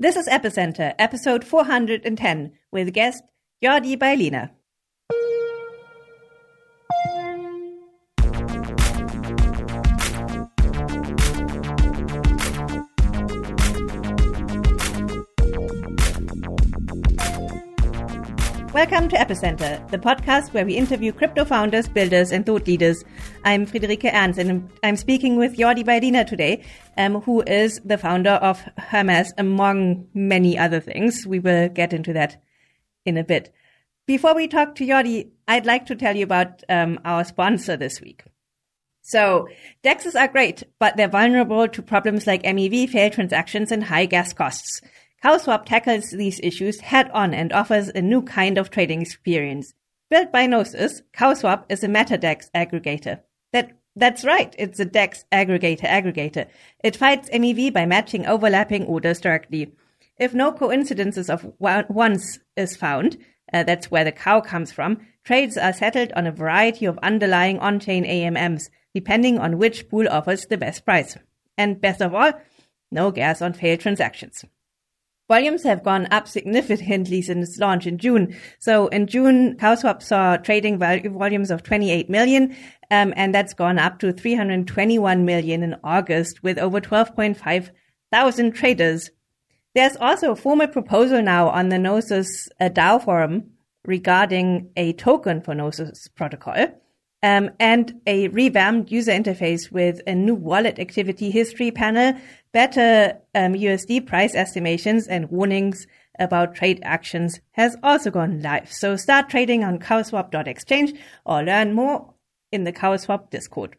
This is Epicenter, episode 410, with guest Jordi Baylina. Welcome to Epicenter, the podcast where we interview crypto founders, builders, and thought leaders. I'm Friederike Ernst, and I'm speaking with Jordi Baylina today, um, who is the founder of Hermez, among many other things. We will get into that in a bit. Before we talk to Jordi, I'd like to tell you about um, our sponsor this week. So, DEXs are great, but they're vulnerable to problems like MEV, failed transactions, and high gas costs. CowSwap tackles these issues head on and offers a new kind of trading experience. Built by Gnosis, CowSwap is a MetaDex aggregator. That, that's right, it's a DEX aggregator aggregator. It fights MEV by matching overlapping orders directly. If no coincidences of wants is found, uh, that's where the cow comes from, trades are settled on a variety of underlying on-chain AMMs, depending on which pool offers the best price. And best of all, no gas on failed transactions. Volumes have gone up significantly since launch in June. So in June, CowSwap saw trading volumes of 28 million, um, and that's gone up to 321 million in August with over 12.5 thousand traders. There's also a formal proposal now on the Gnosis uh, DAO forum regarding a token for Gnosis protocol. Um, and a revamped user interface with a new wallet activity history panel better um, USD price estimations and warnings about trade actions has also gone live. So start trading on cowswap.exchange or learn more in the Cowswap Discord.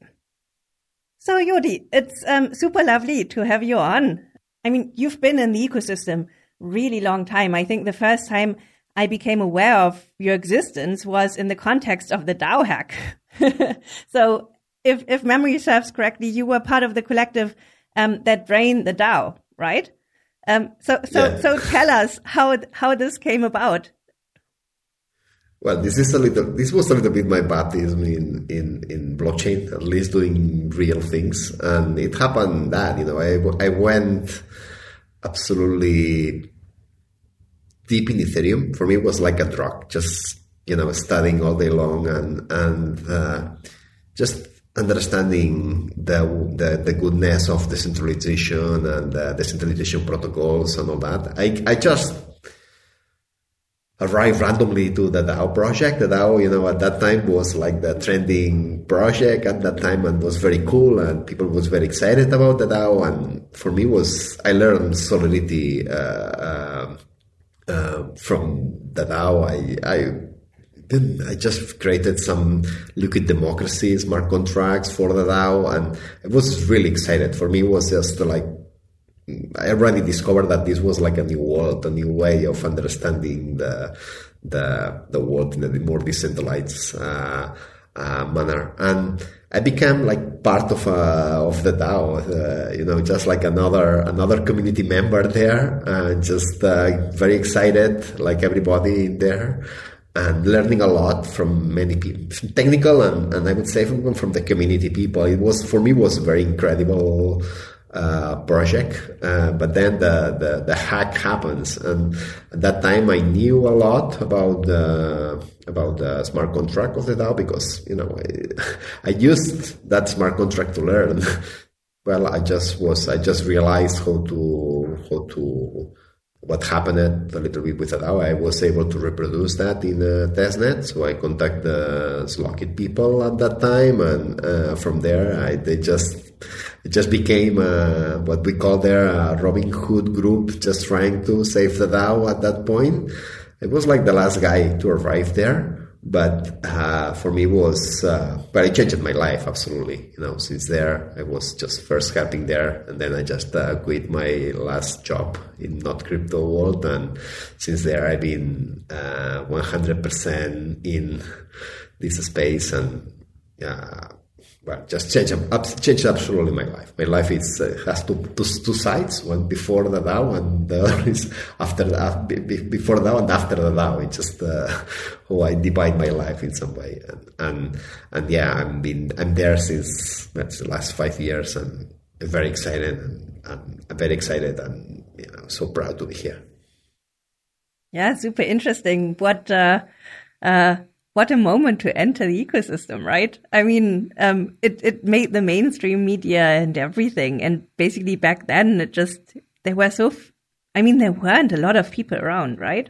So Jordi, it's um, super lovely to have you on. I mean, you've been in the ecosystem really long time. I think the first time I became aware of your existence was in the context of the DAO hack. so if, if memory serves correctly, you were part of the collective um, that drain the DAO, right? Um, so, so, yeah. so tell us how how this came about. Well, this is a little. This was a little bit my baptism in in in blockchain, at least doing real things, and it happened that you know I I went absolutely deep in Ethereum. For me, it was like a drug, just you know studying all day long and and uh, just understanding the, the, the goodness of decentralization and the decentralization protocols and all that. I I just arrived randomly to the DAO project. The DAO, you know, at that time was like the trending project at that time and was very cool and people was very excited about the DAO. And for me was, I learned solidity, uh, uh, uh, from the DAO. I, I then I just created some liquid democracy smart contracts for the DAO, and I was really excited. For me, it was just like I already discovered that this was like a new world, a new way of understanding the the the world in a more decentralized uh, uh, manner, and I became like part of uh, of the DAO, uh, you know, just like another another community member there, and just uh, very excited, like everybody there and learning a lot from many people, technical and, and I would say from, from the community people. It was for me was very incredible uh, project. Uh, but then the, the, the hack happens, and at that time I knew a lot about the about the smart contract of the DAO because you know I, I used that smart contract to learn. well, I just was I just realized how to how to what happened a little bit with the DAO, I was able to reproduce that in a testnet. So I contact the Slockit people at that time, and uh, from there, I, they just it just became uh, what we call there a Robin Hood group, just trying to save the DAO at that point. It was like the last guy to arrive there but uh, for me was uh, but it changed my life absolutely. You know since there i was just first helping there and then i just uh, quit my last job in not crypto world and since there i've been 100% uh, in this space and yeah well, just change change absolutely my life. My life is uh, has two, two, two sides: one before the DAO, and the other is after the, uh, before the and after the DAO. It's just uh, how I divide my life in some way, and and, and yeah, I'm been I'm there since that's the last five years, and I'm very excited, and, and I'm very excited, and you know, so proud to be here. Yeah, super interesting. What uh, uh, what a moment to enter the ecosystem, right? I mean, um, it it made the mainstream media and everything, and basically back then it just there were so. F- I mean, there weren't a lot of people around, right?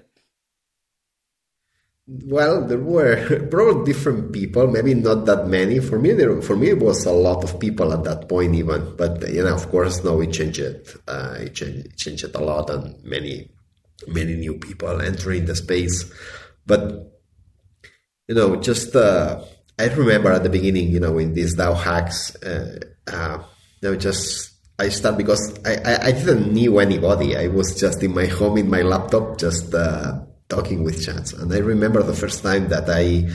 Well, there were probably different people, maybe not that many. For me, there, for me, it was a lot of people at that point, even. But you know, of course, now it changed. Uh, it changed, it changed a lot, and many, many new people entering the space. But you know, just uh, I remember at the beginning, you know, in these DAO hacks, uh, uh, you know, just I start because I, I, I, didn't knew anybody. I was just in my home in my laptop, just uh, talking with chats. And I remember the first time that I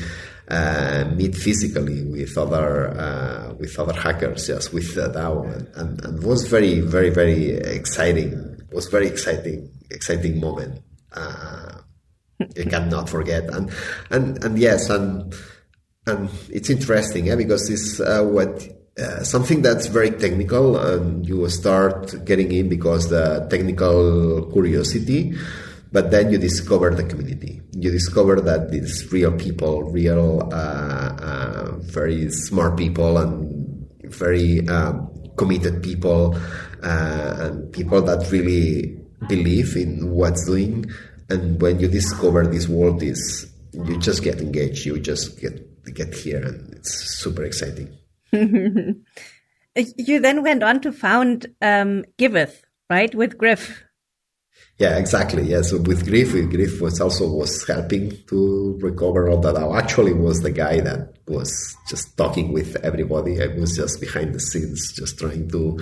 uh, meet physically with other uh, with other hackers, just with DAO, and, and, and was very very very exciting. It was very exciting exciting moment. Uh, I cannot forget. And and and yes, and and it's interesting, yeah, because it's uh, what. Uh, something that's very technical and you start getting in because the technical curiosity but then you discover the community you discover that these real people real uh, uh, very smart people and very um, committed people uh, and people that really believe in what's doing and when you discover this world is you just get engaged you just get get here and it's super exciting. You then went on to found um, giveth right with griff? Yeah exactly yeah. So with griff griff was also was helping to recover all that. I actually was the guy that was just talking with everybody. I was just behind the scenes just trying to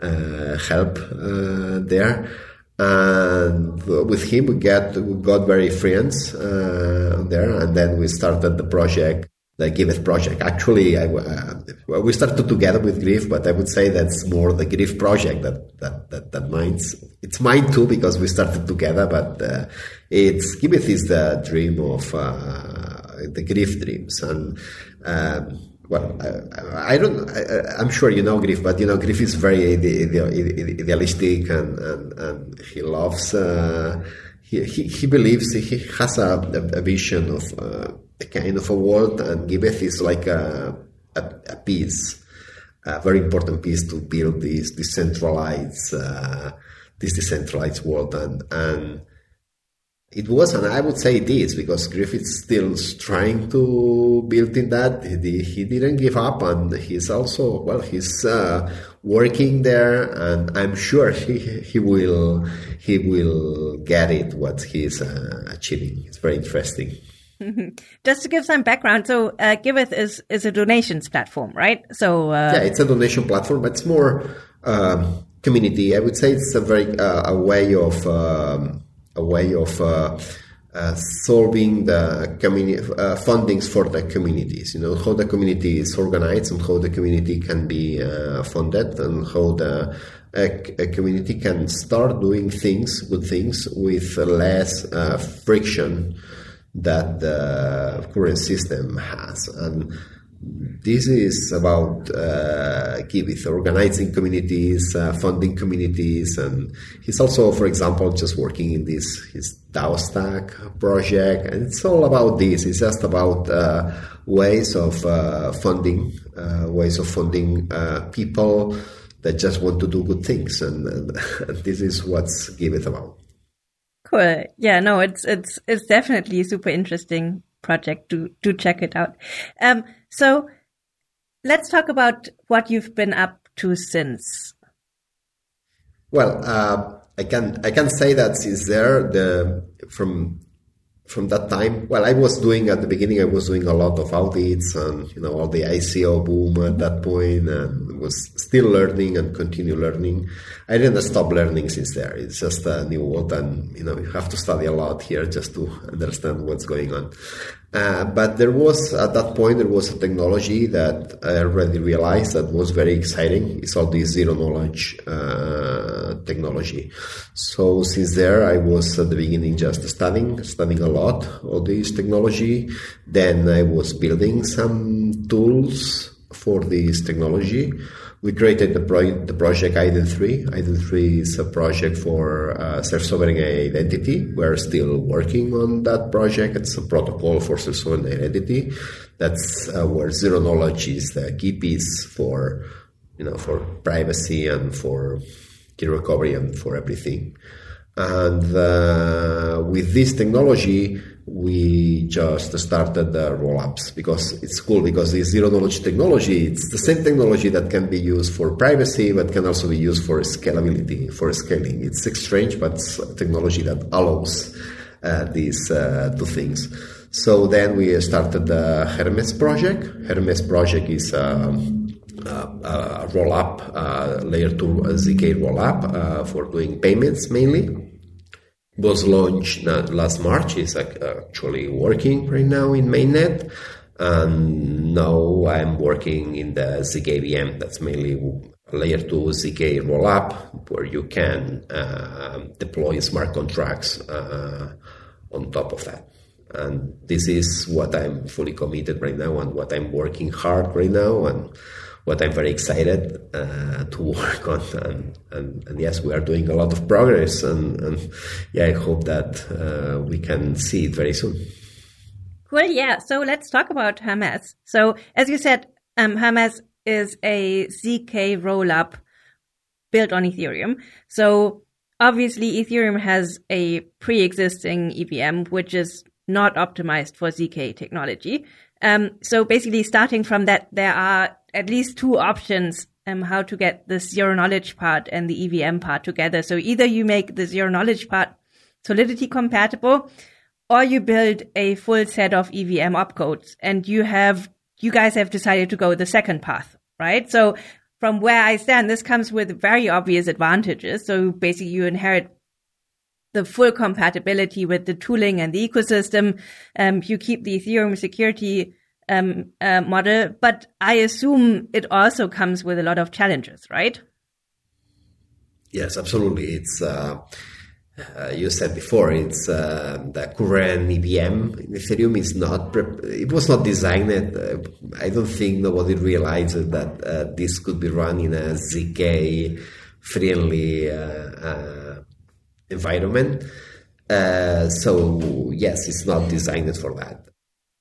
uh, help uh, there and with him we get we got very friends uh, there and then we started the project the Giveth project. Actually, I, uh, we started together with Griff but I would say that's more the Griff project that that that, that mine's. It's mine too because we started together, but uh, it's Giveth is the dream of uh, the grief dreams, and um, well, I, I don't. I, am sure you know Griff, but you know Griff is very idealistic, and and, and he loves. Uh, he, he, he believes he has a, a vision of uh, a kind of a world, and Giveth is like a, a, a, piece, a very important piece to build this decentralized, uh, this decentralized world, and and it was, and I would say it is, because Griffith's still trying to build in that. He, he didn't give up, and he's also well, he's uh, working there, and I'm sure he he will he will get it what he's uh, achieving. It's very interesting. Just to give some background, so uh, Giveth is is a donations platform, right? So uh, yeah, it's a donation platform, but it's more um, community. I would say it's a very uh, a way of um, a way of uh, uh, solving the community uh, fundings for the communities. You know how the community is organized and how the community can be funded and how the a, a, community can start doing things, good things, with less uh, friction that the current system has and this is about uh, organizing communities, uh, funding communities, and he's also, for example, just working in this his DAO Stack project, and it's all about this. It's just about uh, ways of uh, funding, uh, ways of funding uh, people that just want to do good things, and, and, and this is what's Giveth about. Cool. Yeah. No, it's it's it's definitely a super interesting project. Do do check it out. Um, so let's talk about what you've been up to since. Well, uh, I can I can say that since there the from from that time, well, I was doing at the beginning. I was doing a lot of audits and you know all the ICO boom at that point, and was still learning and continue learning. I didn't stop learning since there. It's just a new world, and you know you have to study a lot here just to understand what's going on. Uh, but there was at that point there was a technology that I already realized that was very exciting. It's all this zero knowledge uh, technology. So since there, I was at the beginning just studying, studying a lot of this technology. Then I was building some tools for this technology. We created the, pro- the project IDEN3. IDEN3 is a project for uh, self-sovereign identity. We're still working on that project. It's a protocol for self-sovereign identity. That's uh, where zero knowledge is the key piece for, you know, for privacy and for key recovery and for everything. And uh, with this technology, we just started the roll-ups because it's cool because this zero knowledge technology it's the same technology that can be used for privacy but can also be used for scalability for scaling. It's strange but it's technology that allows uh, these uh, two things. So then we started the Hermez project. Hermez project is um, a, a roll-up uh, layer 2 zk roll-up uh, for doing payments mainly was launched last March. is actually working right now in mainnet. And now I'm working in the ZK That's mainly layer 2 ZK rollup where you can uh, deploy smart contracts uh, on top of that. And this is what I'm fully committed right now and what I'm working hard right now. And what I'm very excited uh, to work on. And, and, and, yes, we are doing a lot of progress. And, and yeah, I hope that uh, we can see it very soon. Cool. Yeah. So let's talk about Hermez. So as you said, um, Hermez is a ZK rollup built on Ethereum. So obviously Ethereum has a pre-existing EVM, which is not optimized for ZK technology. Um, so basically starting from that, there are at least two options um, how to get the zero knowledge part and the EVM part together. So either you make the zero knowledge part Solidity compatible, or you build a full set of EVM opcodes, and you have you guys have decided to go the second path, right? So from where I stand, this comes with very obvious advantages. So basically, you inherit the full compatibility with the tooling and the ecosystem. Um, you keep the Ethereum security um, uh, model, but I assume it also comes with a lot of challenges, right? Yes, absolutely. It's uh, uh, you said before. It's uh, the current EVM in Ethereum is not. it was not designed. Uh, I don't think nobody realized that uh, this could be run in a zk friendly environment. so yes, it's not designed for that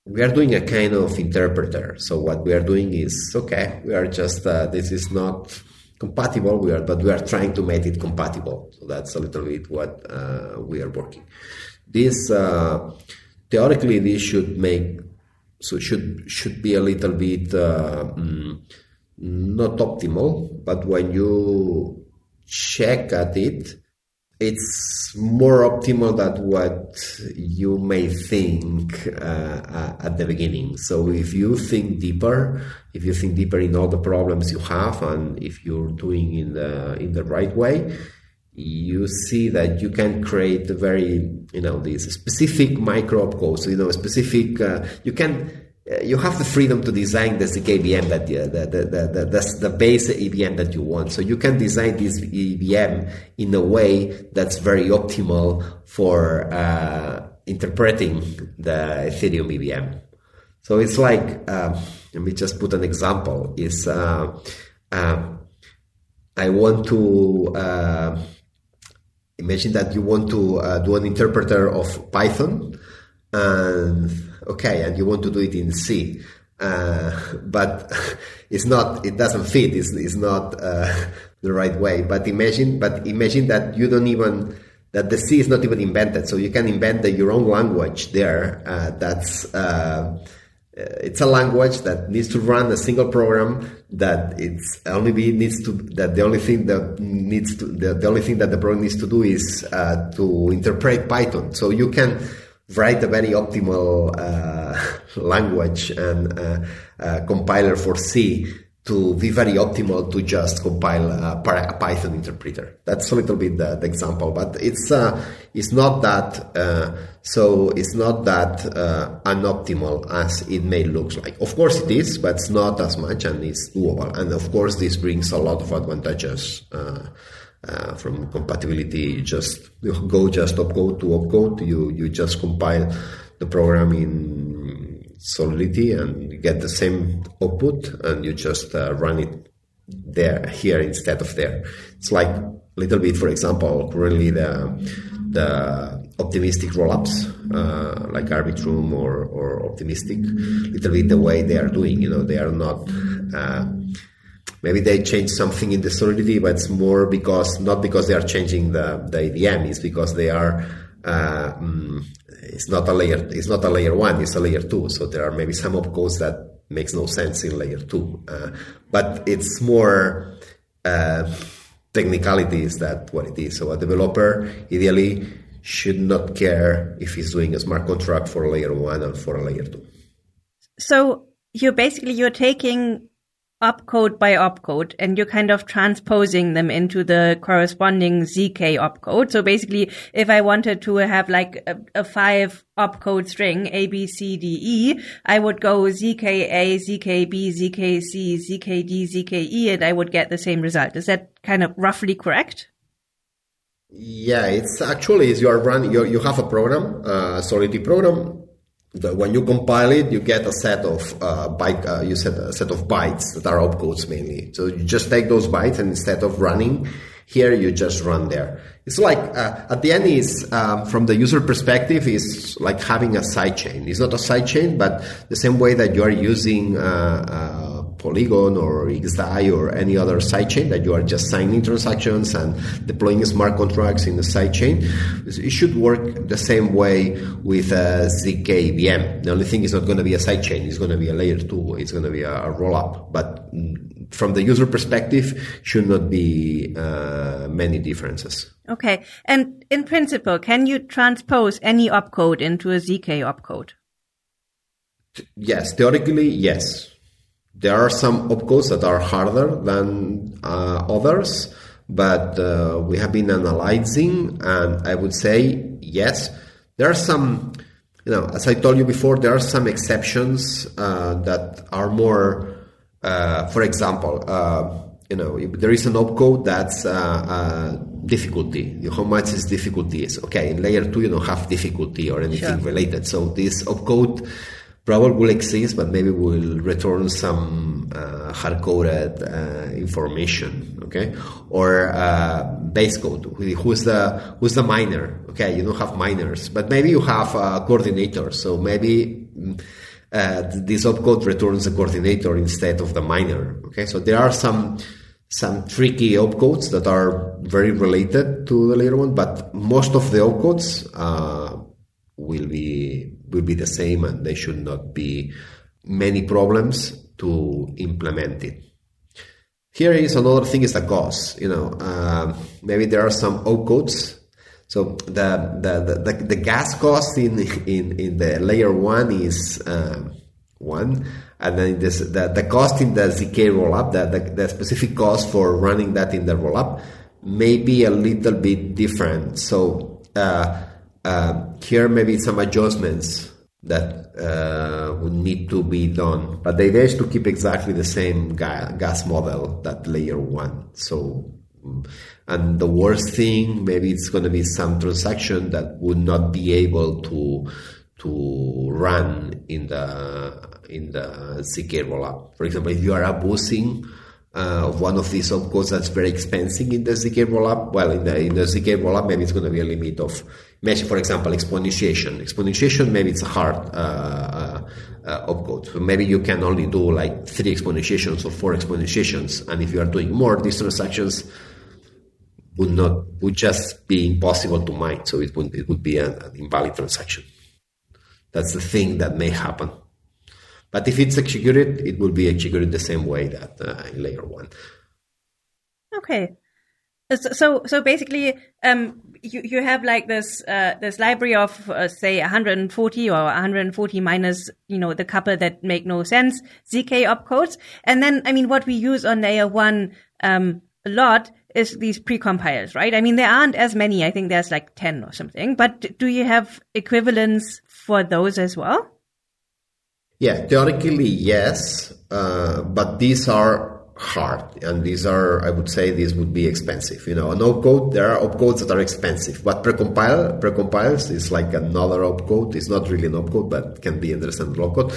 we are doing a kind of interpreter. So what we are doing is okay, we are just uh, this is not compatible. We are, but we are trying to make it compatible. So that's a little bit what uh, we are working. This uh, theoretically this should make so should should be a little bit uh, mm, not optimal, but when you check at it, it's more optimal than what you may think uh, at the beginning. So if you think deeper, if you think deeper in all the problems you have, and if you're doing in the in the right way, you see that you can create very you know these specific micro opcodes. So, you know, specific uh, you can uh, you have the freedom to design the EVM that the, the, the, the, the, base EVM that you want. So you can design this EVM in a way that's very optimal for uh, interpreting the Ethereum EVM. So it's like, uh, let me just put an example. Is uh, uh, I want to uh, imagine that you want to do an interpreter of Python and okay, and you want to do it in C. Uh, but it's not, it doesn't fit, it's, it's not uh, the right way. But imagine, but imagine that you don't even, that the C is not even invented. So you can invent the, your own language there. Uh, that's, uh, it's a language that needs to run a single program that it's only be needs to that the only thing that needs to the, the only thing that the program needs to do is uh, to interpret Python. So you can write a very optimal uh, language and uh, uh, compiler for C to be very optimal to just compile a, Python interpreter. That's a little bit the, the example, but it's uh, it's not that uh, so it's not that uh, unoptimal as it may look like. Of course it is, but it's not as much, and it's doable. And of course this brings a lot of advantages uh, from compatibility, just you go just opcode to opcode. You you just compile the program in Solidity and get the same output, and you just uh, run it there here instead of there. It's like a little bit, for example, currently the the optimistic rollups uh, like Arbitrum or, or Optimism, little bit the way they are doing. You know, they are not. Maybe they change something in the solidity, but it's more because not because they are changing the the EVM, it's because they are. Uh, mm, it's not a layer. It's not a layer one. It's a layer two. So there are maybe some opcodes that makes no sense in layer two. Uh, but it's more uh, technicalities that what it is. So a developer ideally should not care if he's doing a smart contract for layer one and for a layer two. So you're basically you're taking opcode by opcode and you're kind of transposing them into the corresponding ZK opcode. So basically, if I wanted to have like a, a five opcode string, A, B, C, D, E, I would go ZKA, ZKB, ZKC, ZKD, ZKE, and I would get the same result. Is that kind of roughly correct? Yeah, it's actually is you are running you, you have a program, a Solidity program the, when you compile it, you get a set of uh, byte. Uh, you set a set of bytes that are opcodes mainly. So you just take those bytes, and instead of running here, you just run there. It's like uh, at the end is um, from the user perspective is like having a sidechain. It's not a sidechain, but the same way that you are using uh, uh, Polygon or XDAI or any other sidechain that you are just signing transactions and deploying smart contracts in the sidechain. It should work the same way with a ZK VM. The only thing is not going to be a sidechain. It's going to be a layer two. It's going to be a, a roll up. But from the user perspective, should not be uh, many differences. Okay. And in principle, can you transpose any opcode into a ZK opcode? Yes, theoretically, yes. There are some opcodes that are harder than uh, others, but uh, we have been analyzing, and I would say yes. There are some, you know, as I told you before, there are some exceptions uh, that are more, uh, for example, uh, you know, there is an opcode that's uh, difficulty. How much is difficulty is okay. In layer two, you don't have difficulty or anything sure. related. So this opcode probably will exist, but maybe will return some uh, hard-coded uh, information, okay? Or uh, base code. Who's the who's the miner? Okay, you don't have miners, but maybe you have a coordinator. So maybe uh, this opcode returns a coordinator instead of the miner. Okay, so there are some some tricky opcodes that are very related to the layer one, but most of the opcodes uh, will be will be the same, and there should not be many problems to implement it. Here is another thing: is the cost. You know, uh, maybe there are some opcodes. So the, the the, the, gas cost in, in in the layer one is uh, one, and then this, the the cost in the zk rollup, the, the the specific cost for running that in the rollup may be a little bit different. So. Uh, uh, here maybe some adjustments that uh, would need to be done. But the idea is to keep exactly the same ga- gas model that layer one. So, and the worst thing, maybe it's going to be some transaction that would not be able to to run in the in the ZK rollup. For example, if you are abusing uh, of one of these opcodes that's very expensive in the ZK rollup, well, in the in the ZK rollup, maybe it's going to be a limit of Imagine, for example, exponentiation. Exponentiation, maybe it's a hard uh, uh, uh, opcode. So maybe you can only do like three exponentiations or four exponentiations, and if you are doing more, these transactions would not would just be impossible to mine. So it would it would be an, an invalid transaction. That's the thing that may happen. But if it's executed, it will be executed the same way that uh, in layer one. Okay. So, so basically, um, you, you have like this uh, this library of uh, say 140 or 140 minus you know the couple that make no sense zk opcodes, and then I mean what we use on layer one um, a lot is these precompiles, right? I mean there aren't as many. I think there's like 10 or something. But do you have equivalents for those as well? Yeah, theoretically yes, uh, but these are hard, and these are, I would say, these would be expensive. You know, an opcode, there are opcodes that are expensive, but precompile, precompiles is like another opcode. It's not really an opcode, but can be understood opcode.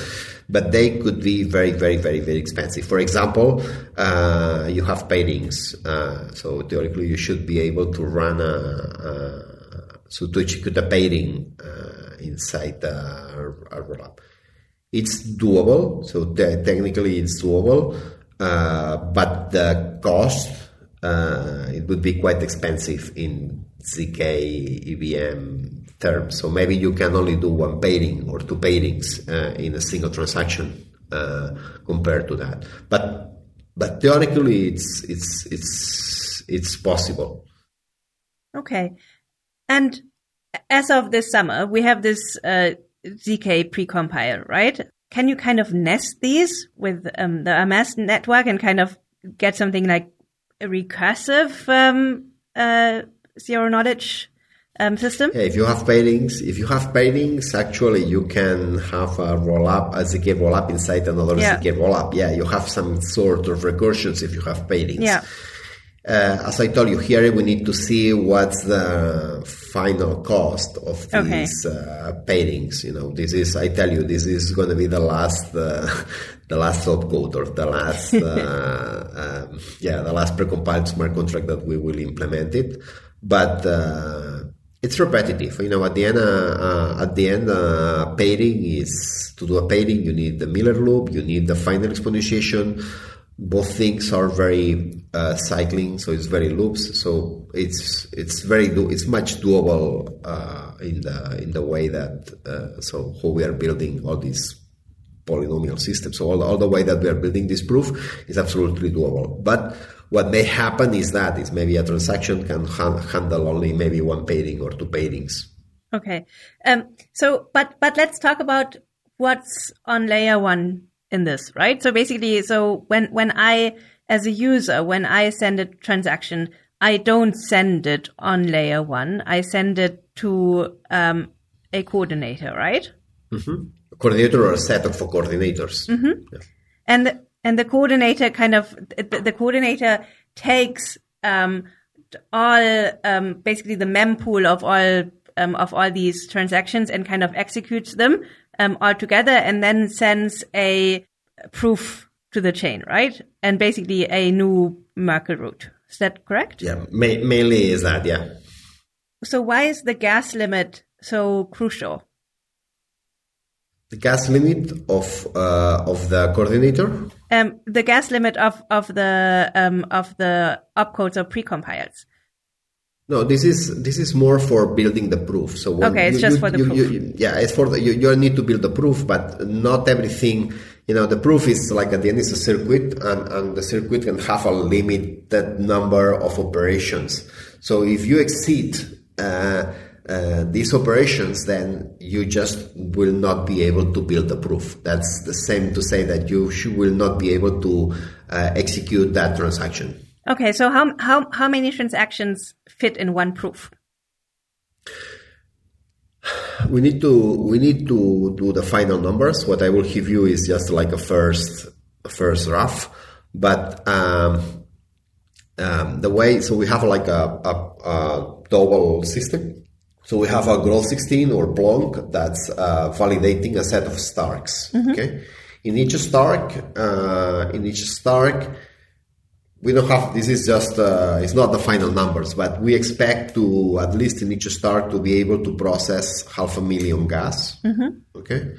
But they could be very, very, very, very expensive. For example, uh, you have pairings uh, so theoretically you should be able to run a, a so to execute a pairing uh, inside a, rollup. It's doable, so te- technically it's doable but the cost uh, it would be quite expensive in zk EVM terms. So maybe you can only do one pairing or two pairings uh, in a single transaction uh, compared to that. But but theoretically, it's it's it's it's possible. Okay, and as of this summer, we have this uh, zk precompile, right? Can you kind of nest these with um, the Hermez network and kind of get something like a recursive um, uh, zero knowledge um, system? Yeah, if you have pairings, if you have pairings, actually you can have a roll up, as a ZK roll up inside another yeah. ZK roll up. Yeah, you have some sort of recursions if you have pairings. Yeah. Uh, as I told you, here we need to see what's the final cost of these okay. uh, pairings. You know, this is I tell you, this is going to be the last, uh, the last opcode or the last, uh, um, yeah, the last precompiled smart contract that we will implement it. But uh, it's repetitive. You know, at the end, uh, at the end, pairing is to do a pairing. You need the Miller loop. You need the final exponentiation both things are very uh, cycling, so it's very loops. So it's it's very do it's much doable uh, in the in the way that uh, so how we are building all these polynomial systems. So all, all the way that we are building this proof is absolutely doable. But what may happen is that is maybe a transaction can ha- handle only maybe one pairing or two pairings. Okay. Um, so, but but let's talk about what's on layer one in this, right? So basically, so when, when I, as a user, when I send a transaction, I don't send it on layer one. I send it to um, a coordinator, right? Mm-hmm. A coordinator or a set of coordinators. Mm-hmm. Yeah. And the, and the coordinator kind of the, the coordinator takes um, all um, basically the mempool of all um, of all these transactions and kind of executes them um, all together and then sends a proof to the chain, right? And basically a new Merkle root. Is that correct? Yeah, ma- mainly is that, yeah. So why is the gas limit so crucial? The gas limit of uh, of the coordinator. Um, the gas limit of of the um, of the opcodes or precompiles. No, this is this is more for building the proof. So okay, it's you, just you, for the you, proof. yeah, it's for the, you, you need to build the proof, but not everything. You know, the proof is like at the end is a circuit, and, and the circuit can have a limited number of operations. So if you exceed uh, uh, these operations, then you just will not be able to build the proof. That's the same to say that you will not be able to uh, execute that transaction. Okay, so how how how many transactions fit in one proof? We need to we need to do the final numbers. What I will give you is just like a first a first rough, but um, um, the way so we have like a, a, a, double system. So we have a Groth 16 or Plonk that's uh, validating a set of Starks. Mm-hmm. Okay, in each Stark, uh, in each Stark we don't have this is just uh, it's not the final numbers but we expect to at least in each Stark to be able to process half a million gas. Mm-hmm. okay?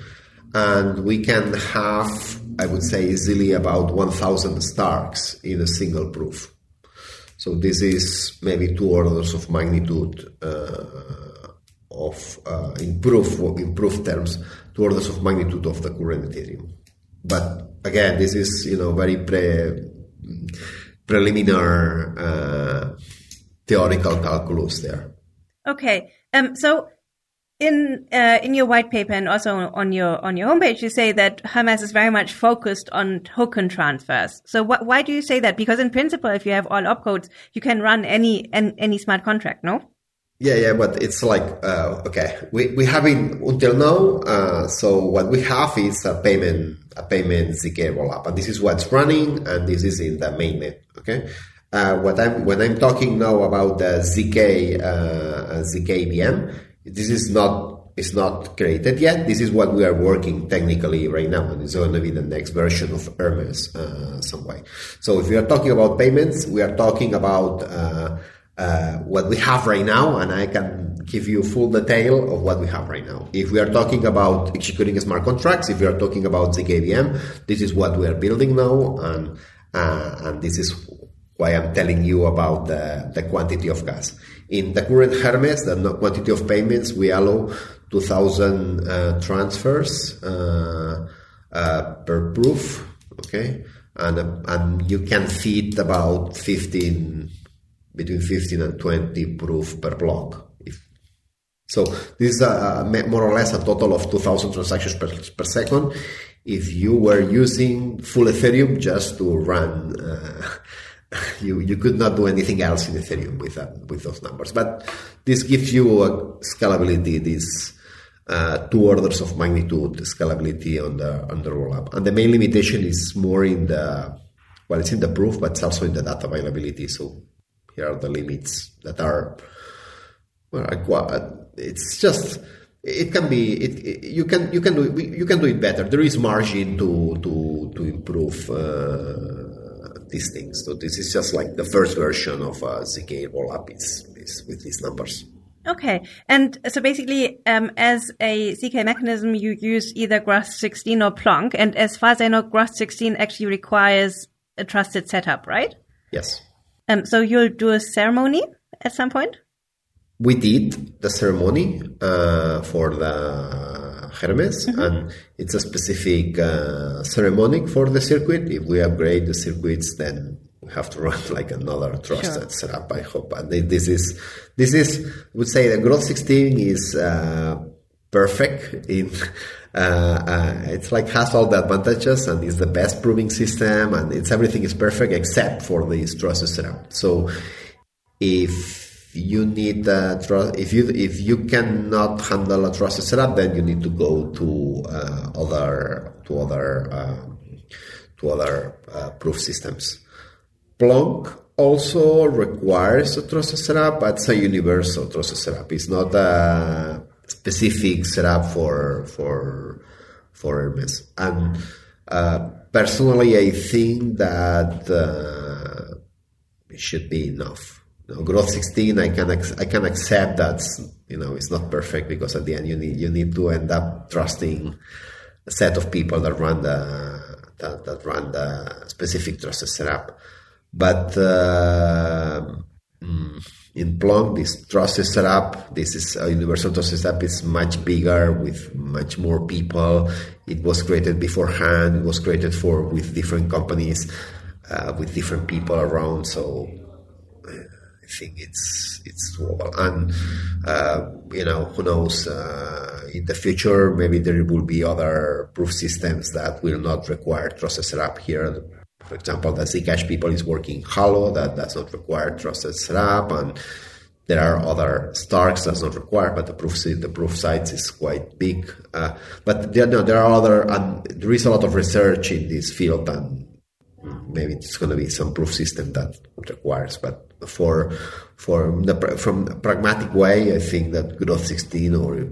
And we can have i would say easily about 1000 starks in a single proof. So this is maybe two orders of magnitude uh, of uh, in proof in proof terms two orders of magnitude of the current ethereum. But again this is you know very pre preliminary uh, theoretical calculus there. Okay. Um, so in uh, in your white paper and also on your on your homepage, you say that Hermez is very much focused on token transfers. So wh- why do you say that? Because in principle, if you have all opcodes, you can run any any, any smart contract, no? Yeah, yeah, but it's like uh, okay, we we have been until now. Uh, so what we have is a payment a payment zk rollup, and this is what's running, and this is in the mainnet. Okay, uh, what I'm when I'm talking now about the zk uh, zk VM, this is not it's not created yet. This is what we are working technically right now, and it's going to be the next version of Hermez uh, some way. So if we are talking about payments, we are talking about uh, what we have right now, and I can give you full detail of what we have right now. If we are talking about executing smart contracts, if we are talking about ZKVM, this is what we are building now, and uh, and this is why I'm telling you about the, the quantity of gas. In the current Hermez, the quantity of payments, we allow 2,000 uh, transfers uh, uh, per proof, okay? And, and you can feed about 15 between 15 and 20 proof per block. If, so this is a, a, more or less a total of 2,000 transactions per, per second. If you were using full Ethereum just to run, uh, you you could not do anything else in Ethereum with that, with those numbers. But this gives you a scalability. This uh, two orders of magnitude scalability on the on the rollup, and the main limitation is more in the well, it's in the proof, but it's also in the data availability. So here are the limits that are well, it's just it can be it, it, you can you can do it, you can do it better there is margin to to to improve uh, these things so this is just like the first version of uh, zk rollup is, is with these numbers Okay. And so basically, um, as a ZK mechanism, you use either Groth16 or Plonk. And as far as I know, Groth16 actually requires a trusted setup, right? Yes. Um, so you'll do a ceremony at some point? We did the ceremony uh, for the Hermez, mm-hmm. and it's a specific uh, ceremony for the circuit. If we upgrade the circuits, then we have to run like another trusted sure. setup. I hope, and this is this is I would say the Groth16 is uh, perfect in. Uh, uh, it's like has all the advantages and is the best proving system and it's everything is perfect except for the trusted setup. So if you need a trust, if you if you cannot handle a trusted setup, then you need to go to uh, other to other um, to other uh, proof systems. Plonk also requires a trusted setup, but it's a universal trusted setup. It's not a specific setup for for for Hermez. And uh, personally, I think that uh, it should be enough. You know, Groth16, I can I can accept that you know it's not perfect because at the end you need you need to end up trusting a set of people that run the that, that run the specific trusted setup. But uh, mm, in Plonk, this trusted setup, this is a universal trusted setup is much bigger with much more people. It was created beforehand. It was created for with different companies, uh, with different people around. So I think it's it's doable. And uh, you know, who knows? Uh, in the future, maybe there will be other proof systems that will not require trusted setup here for example, the Zcash people is working Halo that does not require trusted setup, and there are other Starks does not require, but the proof the proof sites is quite big. Uh, but there, no, there are other, and there is a lot of research in this field, and maybe it's going to be some proof system that requires. But for for the from a pragmatic way, I think that Groth16 or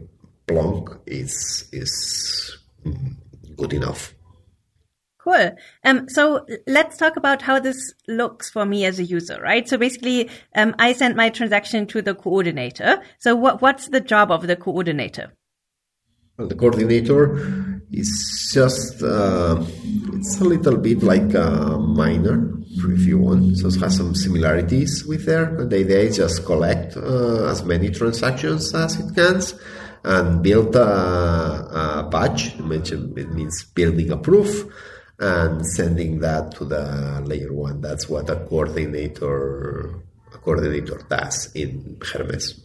Plonk is is mm, good enough. Cool. Um, so let's talk about how this looks for me as a user, right? So basically, um, I send my transaction to the coordinator. So what, what's the job of the coordinator? Well, the coordinator is just, uh, it's a little bit like a miner, if you want. So it has some similarities with there. The idea is just collect uh, as many transactions as it can and build a, a batch. It means building a proof and sending that to the layer one. That's what a coordinator a coordinator does in Hermez.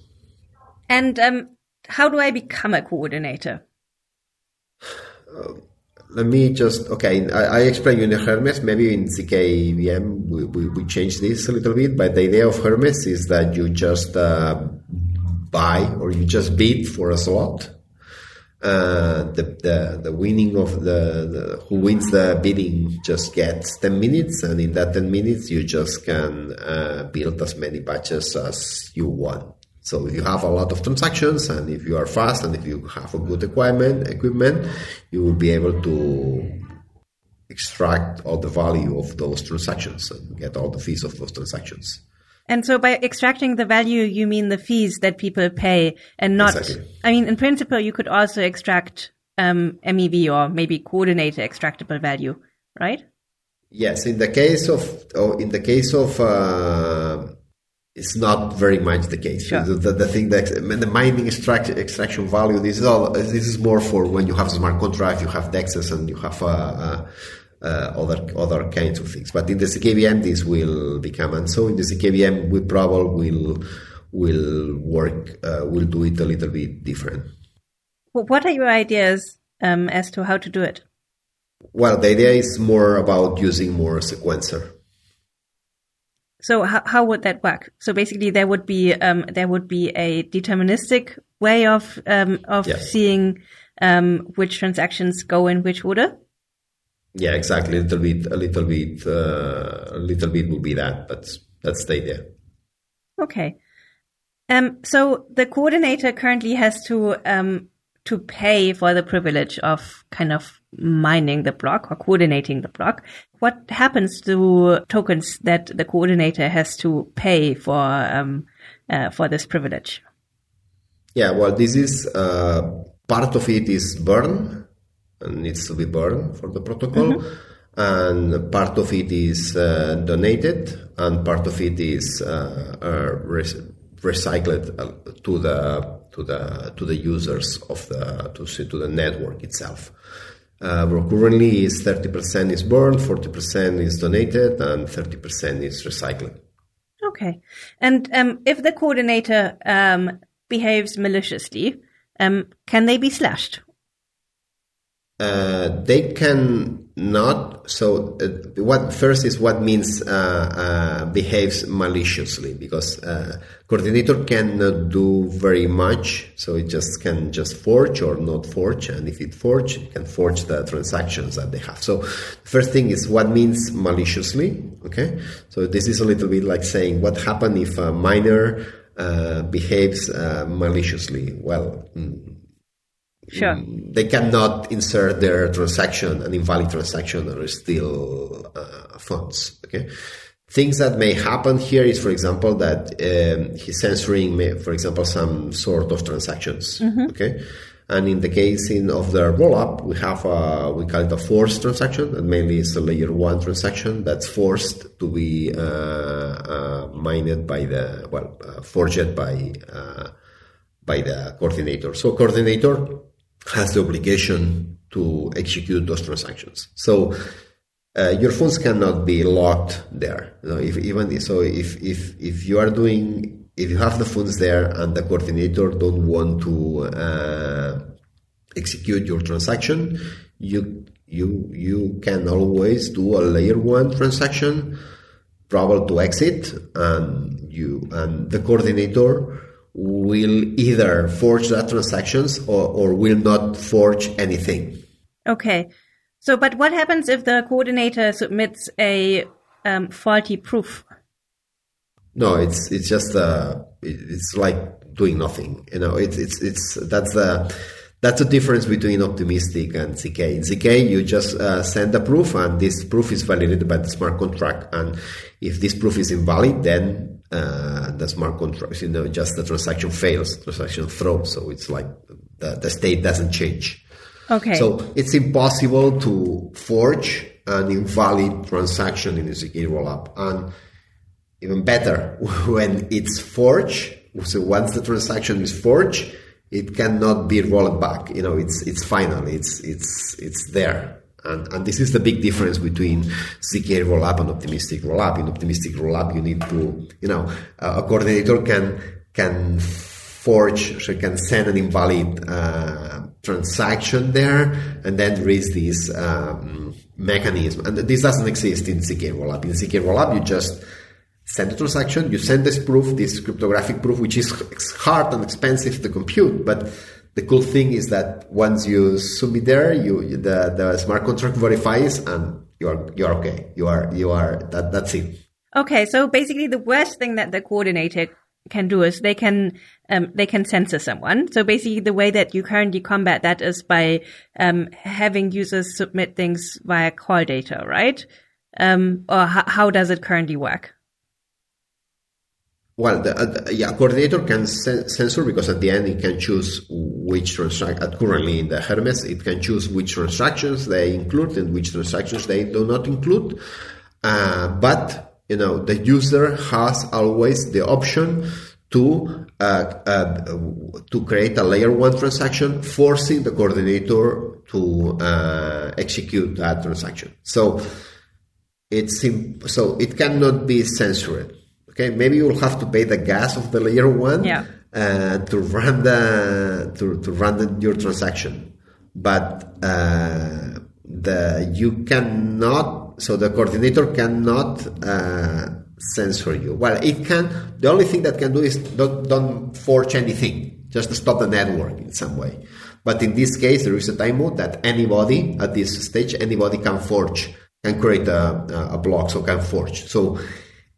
And um, how do I become a coordinator? Uh, let me just okay. I, I explain you in Hermez. Maybe in ZKVM we, we, we change this a little bit, but the idea of Hermez is that you just uh, buy or you just bid for a slot. Uh, the, the the winning of the, the, who wins the bidding just gets 10 minutes and in that 10 minutes you just can uh, build as many batches as you want. So if you have a lot of transactions and if you are fast and if you have a good equipment equipment you will be able to extract all the value of those transactions and get all the fees of those transactions and so by extracting the value, you mean the fees that people pay and not, exactly. I mean, in principle, you could also extract um, MEV or maybe coordinator extractable value, right? Yes. In the case of, oh, in the case of, uh, it's not very much the case. Sure. The, the, the, thing that the mining extract, extraction value, this is all, this is more for when you have smart contract, you have dexes and you have, uh, uh, uh, other other kinds of things. But in the ZKVM, this will become, and so in the ZKVM, we probably will will work, uh, will do it a little bit different. what are your ideas um, as to how to do it? Well, the idea is more about using more sequencer. So how, how would that work? So basically, there would be um, there would be a deterministic way of um, of yes. seeing um, which transactions go in which order yeah, exactly. A little bit, a little bit, uh, a little bit will be that, but that's the idea. Okay. Um, so the coordinator currently has to um, to pay for the privilege of kind of mining the block or coordinating the block. What happens to tokens that the coordinator has to pay for um, uh, for this privilege? Yeah, well, this is uh, part of it is burn, needs to be burned for the protocol. Mm-hmm. And part of it is uh, donated, and part of it is uh, uh, recycled uh, to the to the to the users of the to, to the network itself. Uh, currently is 30% is burned, 40% is donated, and 30% is recycled. Okay. And um, if the coordinator um, behaves maliciously, um, can they be slashed? Uh, they can not so uh, what first is what means uh, uh behaves maliciously because uh, coordinator cannot do very much so it just can just forge or not forge and if it forge it can forge the transactions that they have. So first thing is what means maliciously okay? So this is a little bit like saying what happened if a miner uh, behaves maliciously? Well mm, Sure. Mm, they cannot insert their transaction, an invalid transaction, or steal uh, funds. Okay. Things that may happen here is, for example, that um, he's censoring, may, for example, some sort of transactions. Mm-hmm. Okay. And in the case in, of the rollup, we have a, we call it a forced transaction, and mainly it's a layer one transaction that's forced to be uh, uh, mined by the well, uh, forged by uh, by the coordinator. So coordinator has the obligation to execute those transactions. So uh, your funds cannot be locked there. You know, if even so, if if if you are doing if you have the funds there and the coordinator don't want to uh, execute your transaction, you you you can always do a layer one transaction, probably to exit, and you and the coordinator will either forge that transactions or, or will not forge anything. Okay. So, but what happens if the coordinator submits a um, faulty proof? No, it's it's just uh, it's like doing nothing. You know, it's it's it's that's the that's the difference between optimistic and ZK. In ZK, you just uh, send a proof, and this proof is validated by the smart contract. And if this proof is invalid, then uh, the smart contract, you know, just the transaction fails, transaction throws. So it's like the, the state doesn't change. Okay. So it's impossible to forge an invalid transaction in a ZK rollup. And even better, when it's forged, so once the transaction is forged, it cannot be rolled back. You know, it's it's final. It's it's it's there. And, and this is the big difference between ZK rollup and optimistic rollup. In optimistic rollup, you need to, you know, a coordinator can can forge, so can send an invalid uh, transaction there, and then is this um, mechanism. And this doesn't exist in ZK rollup. In ZK rollup, you just send the transaction, you send this proof, this cryptographic proof, which is hard and expensive to compute, but the cool thing is that once you submit there, you the, the smart contract verifies and you're you're okay. You are you are that that's it. Okay, so basically the worst thing that the coordinator can do is they can um, they can censor someone. So basically, the way that you currently combat that is by um, having users submit things via call data, right? Um, or h- how does it currently work? Well, the, uh, yeah, coordinator can censor because at the end it can choose which transaction. Currently in the Hermez, it can choose which transactions they include and which transactions they do not include. Uh, but you know, the user has always the option to uh, uh, to create a layer one transaction, forcing the coordinator to uh, execute that transaction. So it's so it cannot be censored. Okay, maybe you will have to pay the gas of the layer one yeah. uh, to run the to, to run the, your transaction, but uh, the you cannot. So the coordinator cannot uh, censor you. Well, it can. The only thing that can do is don't, don't forge anything. Just stop the network in some way. But in this case, there is a time mode that anybody at this stage, anybody can forge, can create a, a block, so can forge. So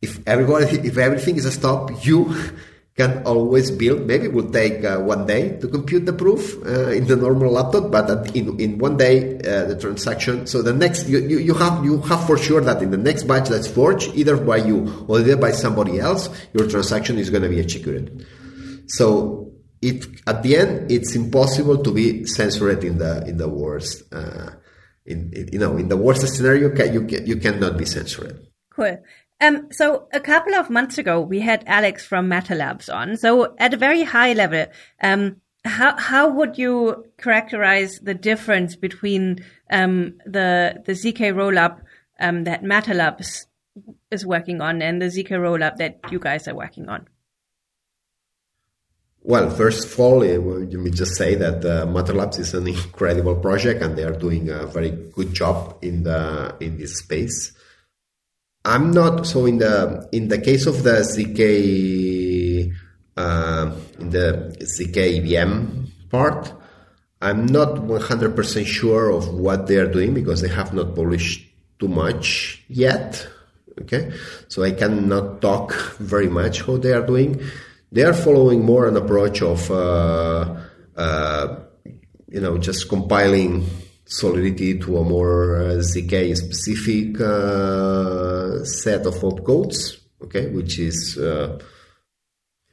if everybody, if everything is a stop, you can always build. Maybe it will take uh, one day to compute the proof uh, in the normal laptop, but in, in one day uh, the transaction. So the next you, you, you, have you have for sure that in the next batch that's forged either by you or either by somebody else, your transaction is going to be executed. So it at the end it's impossible to be censored in the in the worst. Uh, in, in, you know in the worst scenario you can, you cannot be censored. Cool. Um, so a couple of months ago, we had Alex from Matter Labs on. So at a very high level, um, how how would you characterize the difference between um, the the zk rollup um, that Matter Labs is working on and the zk rollup that you guys are working on? Well, first of all, let me just say that uh, Matter Labs is an incredible project, and they are doing a very good job in the in this space. I'm not so in the in the case of the zk uh, in the zk EVM part. I'm not 100% sure of what they are doing because they have not published too much yet. Okay, so I cannot talk very much how they are doing. They are following more an approach of uh, uh, you know just compiling Solidity to a more uh, ZK specific uh, set of opcodes, okay, which is uh,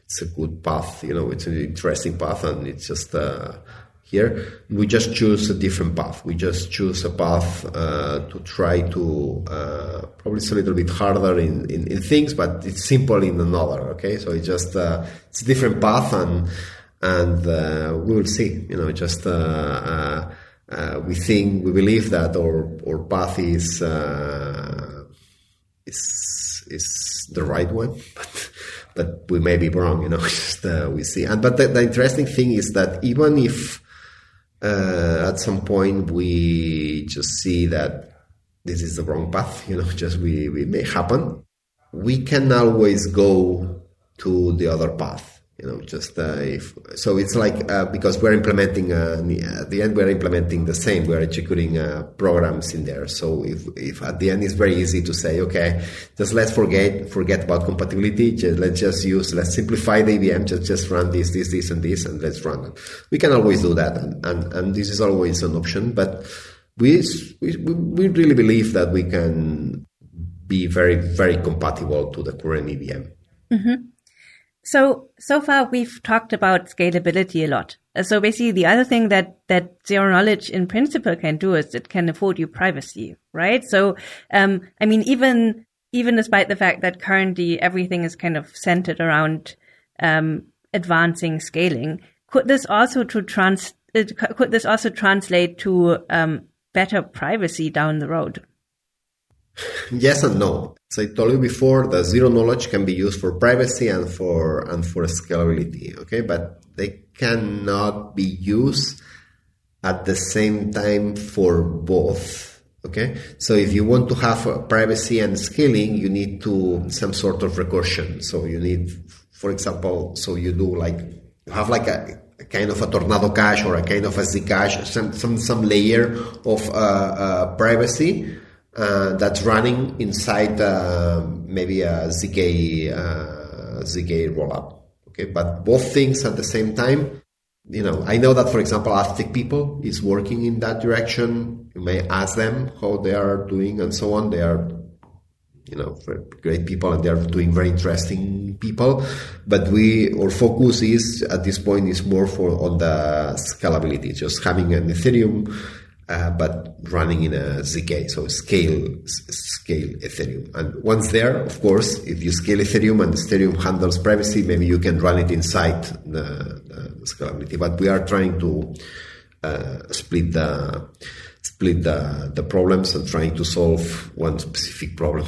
it's a good path, you know, it's an interesting path, and it's just uh, here we just choose a different path. We just choose a path uh, to try to uh, probably it's a little bit harder in, in, in, things, but it's simple in another. Okay, so it's just it's a different path, and and we will see. You know, just uh, we think we believe that our our path is uh, is is the right one, but but we may be wrong. You know, just uh, we see. And but the, the, interesting thing is that even if uh, at some point we just see that this is the wrong path, you know, just we, we may happen, we can always go to the other path you know just uh, if so it's like uh, because we're implementing uh, at the end we're implementing the same. We're executing uh, programs in there. So if, if at the end it's very easy to say okay just let's forget forget about compatibility. Just, let's just use let's simplify the EVM just just run this this this and this and let's run it. We can always do that and and, and this is always an option but we, we we really believe that we can be very very compatible to the current EVM mm-hmm. So, so far we've talked about scalability a lot. Uh, so basically the other thing that, that zero knowledge in principle can do is it can afford you privacy, right? So, um, I mean, even, even despite the fact that currently everything is kind of centered around, um, advancing scaling, could this also to trans, could this also translate to, um, better privacy down the road? Yes and no. As I told you before, the zero knowledge can be used for privacy and for and for scalability. Okay, but they cannot be used at the same time for both Okay, so if you want to have privacy and scaling, you need to some sort of recursion. So you need, for example, so you do like you have like a, kind of a Tornado Cash or a kind of a Zcash, some some some layer of uh, uh, privacy uh, that's running inside uh, maybe a zk uh, zk rollup. Okay, but both things at the same time you know, I know that, for example, Aztec people is working in that direction. You may ask them how they are doing and so on. They are, you know, great people and they are doing very interesting people. But we, our focus is at this point is more for on the scalability, just having an Ethereum uh, but running in a zk, so scale scale Ethereum. And once there, of course, if you scale Ethereum and Ethereum handles privacy, maybe you can run it inside the, the scalability. But we are trying to uh, split the split the the problems and trying to solve one specific problem.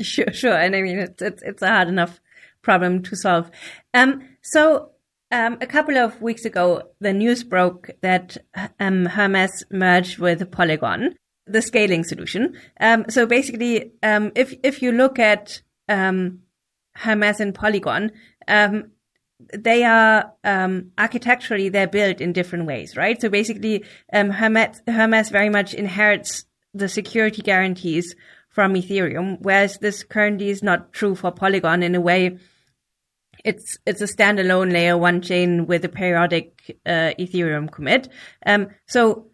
Sure, sure, and I mean it's it's, it's a hard enough problem to solve. Um, so um, a couple of weeks ago, the news broke that um, Hermez merged with Polygon, the scaling solution. Um, so basically, um, if if you look at um, Hermez and Polygon, um, they are architecturally they're built in different ways, right? So basically, Hermez Hermez very much inherits the security guarantees from Ethereum, whereas this currently is not true for Polygon in a way it's it's a standalone layer one chain with a periodic uh, Ethereum commit. Um, so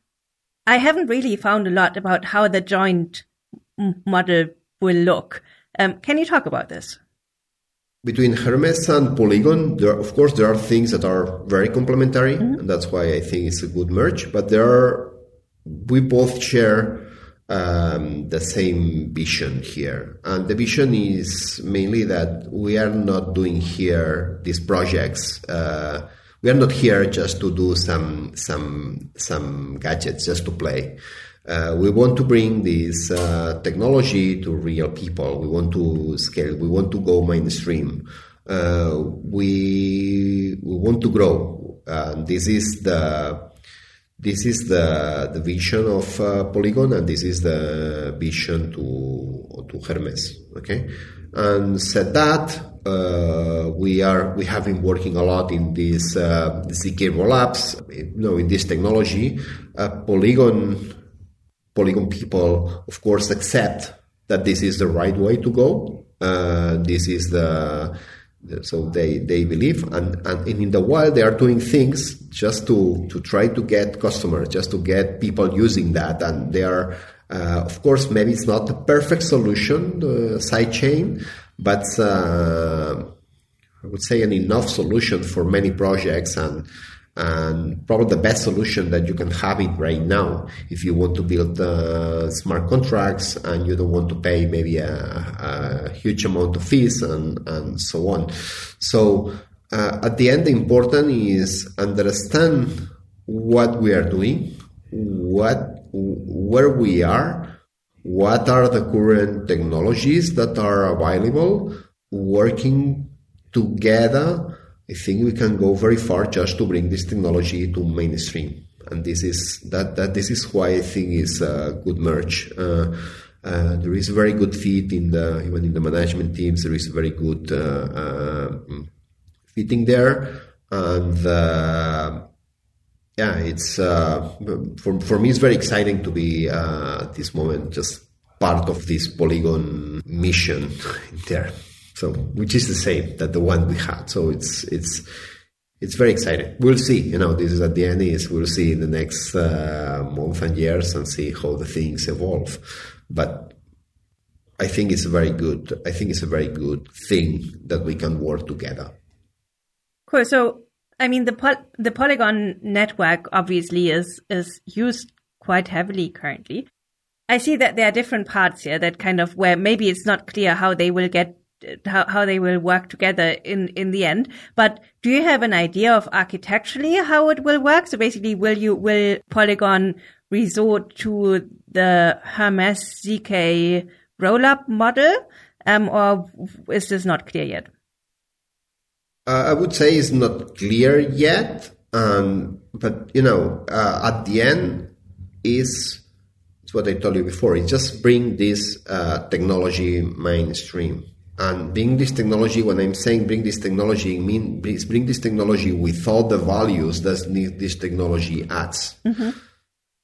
I haven't really found a lot about how the joint model will look. Um, can you talk about this? Between Hermez and Polygon, there of course there are things that are very complementary, mm-hmm. and that's why I think it's a good merge. But there are we both share um, the same vision here. And the vision is mainly that we are not doing here these projects. Uh, we are not here just to do some some some gadgets just to play. Uh, we want to bring this uh, technology to real people. We want to scale. We want to go mainstream. Uh, we we want to grow. this is the this is the, the vision of uh, Polygon, and this is the vision to to Hermez. Okay, and said that uh, we are we have been working a lot in this uh, zk rollups, you know, in this technology. Uh, Polygon Polygon people, of course, accept that this is the right way to go. Uh, this is the so they, they believe and, and in the wild they are doing things just to, to try to get customers just to get people using that. And they are uh, of course maybe it's not the perfect solution the side chain but uh, i would say an enough solution for many projects. And and probably the best solution that you can have it right now if you want to build uh, smart contracts and you don't want to pay maybe a, a huge amount of fees and, and so on. So uh, at the end, the important is understand what we are doing, what where we are, what are the current technologies that are available, working together I think we can go very far just to bring this technology to mainstream. And this is that, that this is why I think is a good merge. Uh, uh, there is a very good fit in the even in the management teams. There is very good uh, uh fitting there, and uh, yeah, it's uh, for for me it's very exciting to be at this moment just part of this Polygon mission there. So, which is the same that the one we had. So it's it's it's very exciting. We'll see. You know, this is at the end is we'll see in the next uh, month and years and see how the things evolve. But I think it's a very good. I think it's a very good thing that we can work together. Cool. So, I mean, the poly- the Polygon network obviously is is used quite heavily currently. I see that there are different parts here that kind of where maybe it's not clear how they will get how, how they will work together in, in the end. But do you have an idea of architecturally how it will work? So basically, will you, will Polygon resort to the Hermez ZK rollup model? Um, or is this not clear yet? Uh, I would say it's not clear yet. Um, but you know, uh, at the end is it's what I told you before. It just bring this uh, technology mainstream. And bring this technology, when I'm saying bring this technology, I mean bring this technology with all the values that this technology adds. Mm-hmm.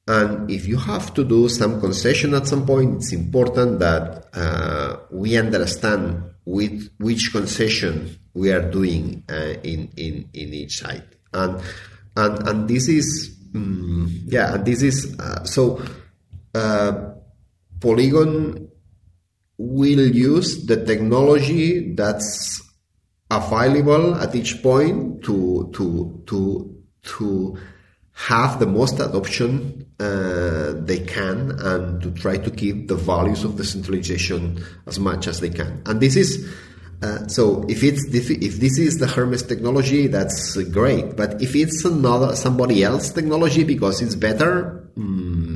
And if you have to do some concession at some point, it's important that uh, we understand with which concession we are doing uh, in, in, in each site. And, and, and this is, um, yeah, and this is, uh, so uh, Polygon will use the technology that's available at each point to, to, to, to have the most adoption uh, they can and to try to keep the values of decentralization as much as they can. And this is uh, so if it's if this is the Hermez technology, that's great. But if it's another somebody else technology because it's better, mm,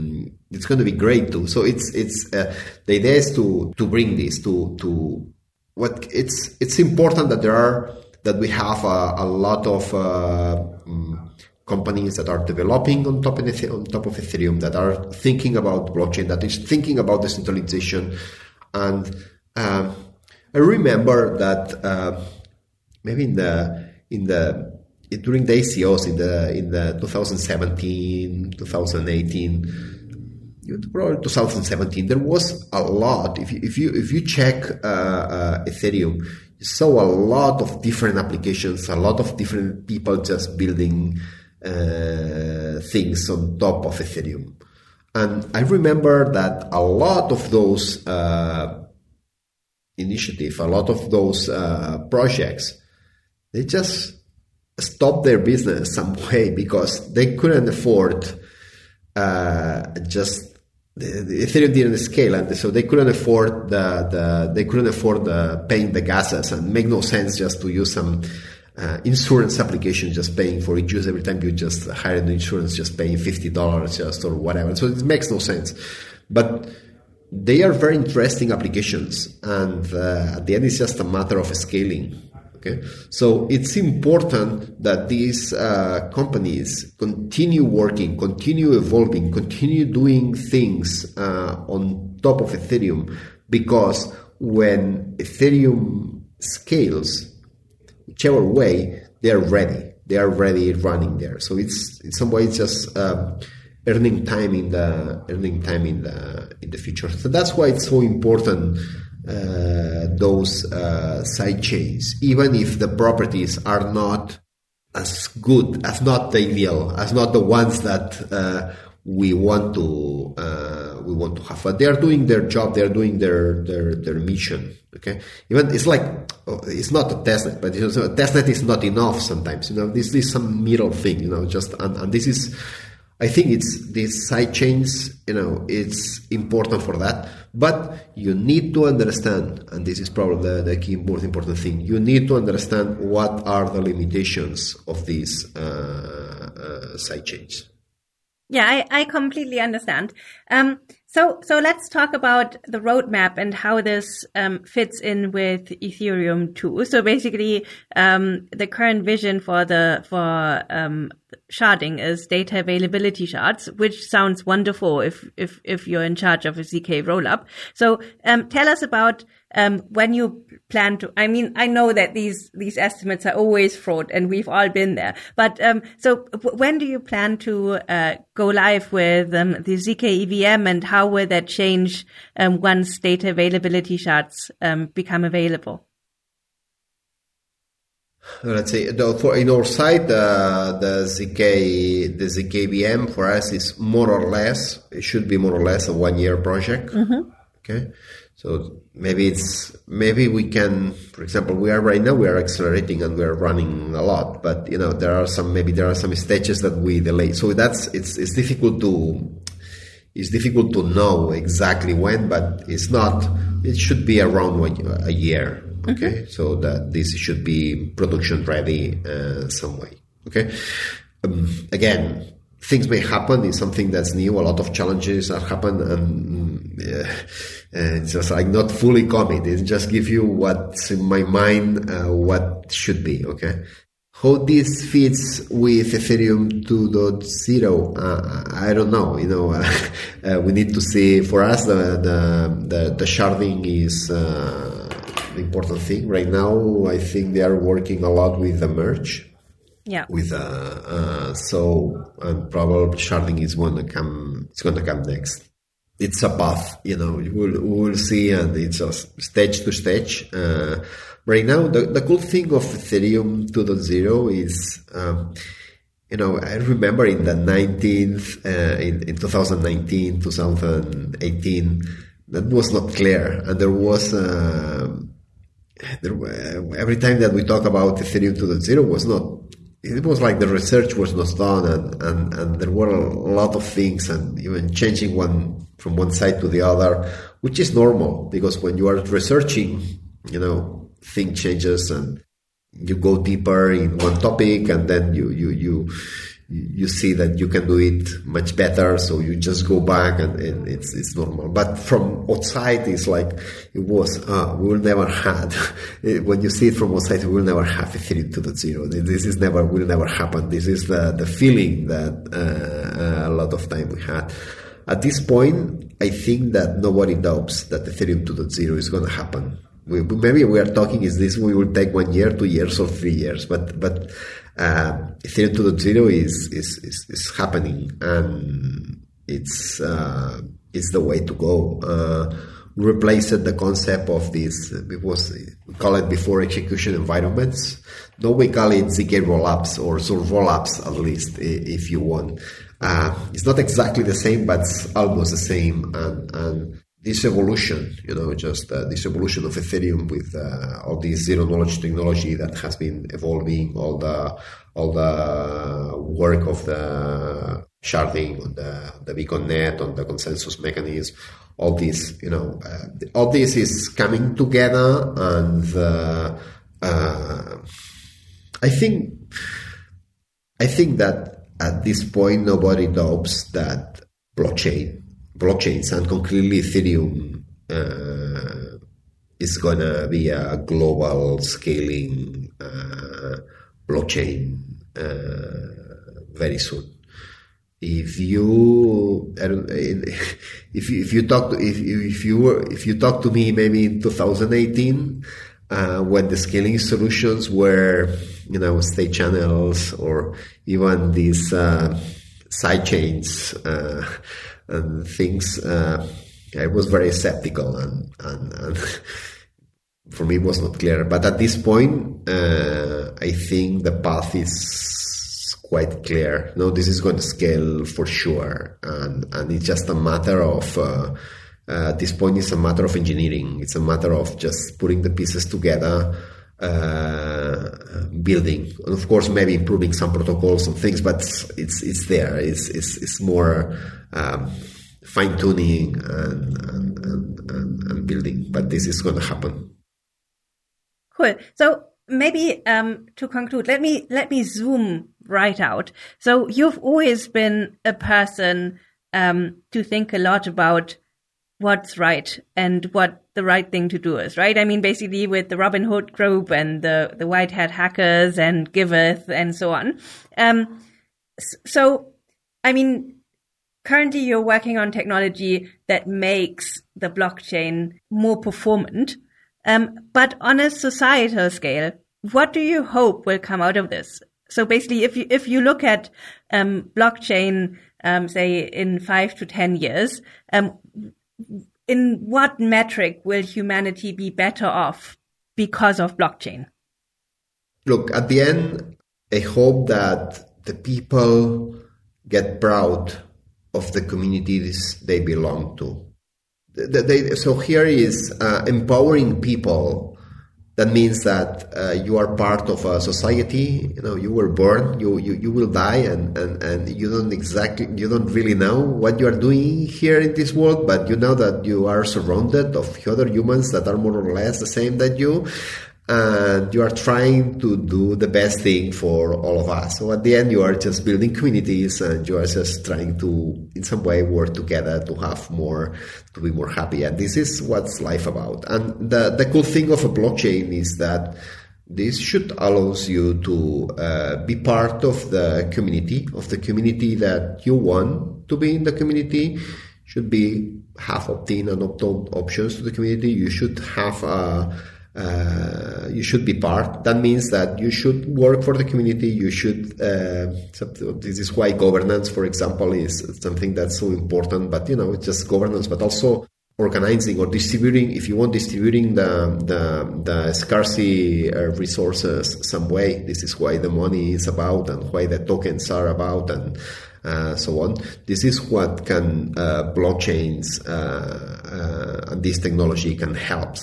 it's going to be great too. So it's it's uh, the idea is to to bring this to to what it's it's important that there are that we have a, a lot of uh, mm, companies that are developing on top of on top of Ethereum, that are thinking about blockchain, that is thinking about decentralization. And uh, I remember that uh, maybe in the in the during the ICOs in the in the 2017, 2018. Probably 2017, there was a lot. If you if you if you check uh, uh Ethereum, you saw a lot of different applications, a lot of different people just building uh, things on top of Ethereum. And I remember that a lot of those uh, initiatives, a lot of those uh, projects, they just stopped their business some way because they couldn't afford uh, just the, the, Ethereum didn't scale, and so they couldn't afford the, the they couldn't afford the paying the gases, and make no sense just to use some uh, insurance application just paying for it. use. Every time you just hire an insurance just paying $50 just or whatever. So it makes no sense. But they are very interesting applications and uh, at the end it's just a matter of scaling okay so it's important that these uh, companies continue working continue evolving continue doing things uh, on top of ethereum because when ethereum scales whichever way, they are ready. They are ready running there. So it's in some ways just um, earning time in the earning time in the in the future. So that's why it's so important. Uh, those uh, side chains, even if the properties are not as good, as not the ideal, as not the ones that uh, we want to uh, we want to have. But they are doing their job. They are doing their their their mission. Okay, even it's like oh, it's not a testnet, but you know, a testnet is not enough sometimes. You know, this, is some middle thing. You know, just and, and this is. I think it's these side chains, you know, it's important for that. But you need to understand, and this is probably the, the key most important thing, you need to understand what are the limitations of these uh, uh, side chains. Yeah, I, I completely understand. Um, so, so let's talk about the roadmap and how this um, fits in with Ethereum too. So basically, um, the current vision for the for um, sharding is data availability shards, which sounds wonderful if if if you're in charge of a zk rollup. So, um, tell us about um, when you plan to, I mean, I know that these, these estimates are always fraud and we've all been there, but, um, so when do you plan to, uh, go live with, um, the ZK EVM and how will that change, um, once data availability shards, um, become available? Let's say for in our site, uh, the ZK the ZK for us is more or less it should be more or less a one year project. Mm-hmm. Okay, so maybe it's maybe we can, for example, we are right now we are accelerating and we are running a lot, but you know there are some maybe there are some stages that we delay. So that's it's it's difficult to it's difficult to know exactly when, but it's not. It should be around a year. Okay, mm-hmm. so that this should be production ready uh, some way. Okay, um, again, things may happen. It's something that's new. A lot of challenges that happen, and uh, it's just like not fully commit. It just give you what's in my mind, uh, what should be. Okay. how this fits with Ethereum 2.0, uh, I don't know. You know, uh, we need to see. For us, the the the, the sharding is uh, the important thing right now. I think they are working a lot with the merge. Yeah. With uh, uh so and probably sharding is going to come. It's going to come next. It's a path, you know. We'll we'll see, and it's just stage to stage. Uh, right now, the, the cool thing of Ethereum 2.0 is, um, you know, I remember in the 19th, uh, in, in 2019, 2018, that was not clear. And there was, uh, there, every time that we talk about Ethereum 2.0 was not, it was like the research was not done and, and, and there were a lot of things and even changing one from one side to the other, which is normal because when you are researching, you know, thing changes and you go deeper in one topic and then you you you you see that you can do it much better so you just go back and, and it's it's normal. But from outside it's like it was uh, we will never had when you see it from outside we will never have ethereum 2.0 this is never will never happen. This is the the feeling that uh, uh, a lot of time we had. At this point i think that nobody doubts that ethereum 2.0 is going to happen we, maybe we are talking is this we will take one year, two years, or three years, but but uh, Ethereum 2.0 is, is is is happening and it's uh, it's the way to go. Uh, replaced the concept of this. It was we call it before execution environments. Now we call it zk rollups or so rollups at least, if you want. Uh, it's not exactly the same, but almost the same. And, and this evolution, you know, just uh, this evolution of Ethereum with uh, all this zero knowledge technology that has been evolving, all the all the work of the sharding on the the beacon net, on the consensus mechanism, all this, you know, uh, all this is coming together, and uh, uh, I think I think that at this point nobody doubts that blockchain blockchains and concretely Ethereum uh, is gonna be a global scaling uh, blockchain uh, very soon. If you if you, if you talk to, if if you were if you talk to me maybe in 2018 uh, when the scaling solutions were you know state channels or even these uh, side chains uh, and things. Uh, I was very skeptical, and, and, and for me it was not clear. But at this point, uh, I think the path is quite clear. No, this is going to scale for sure, and and it's just a matter of. Uh, uh, at this point, it's a matter of engineering. It's a matter of just putting the pieces together, uh, building, and of course, maybe improving some protocols and things. But it's it's there. It's it's, it's more um, fine tuning and, and, and, and, building. But this is going to happen. Cool. So maybe um, to conclude, let me let me zoom right out. So you've always been a person um, to think a lot about what's right and what the right thing to do is, right? I mean, basically with the Robin Hood group and the, the white hat hackers and Giveth and so on. Um, so, I mean, currently you're working on technology that makes the blockchain more performant. Um, but on a societal scale, what do you hope will come out of this? So basically, if you, if you look at, um, blockchain, um, say in five to 10 years, um, in what metric will humanity be better off because of blockchain? Look, at the end, I hope that the people get proud of the communities they belong to. They, so here is uh, empowering people. That means that uh, you are part of a society. You know, you were born, you, you, you will die, and, and, and you don't exactly, you don't really know what you are doing here in this world, but you know that you are surrounded of other humans that are more or less the same that you, and you are trying to do the best thing for all of us. So at the end, you are just building communities and you are just trying to, in some way, work together to have more, to be more happy. And this is what's life about. And the, the cool thing of a blockchain is that This should allows you to uh, be part of the community, of the community that you want to be in the community. Should be have opt-in and opt-out options to the community. You should have a uh, you should be part. That means that you should work for the community. You should. Uh, this is why governance, for example, is something that's so important. But you know, it's just governance, but also organizing or distributing. If you want distributing the the, the scarcity uh, resources some way, this is why the money is about and why the tokens are about and. Uh, so on. This is what can uh, blockchains and this technology can help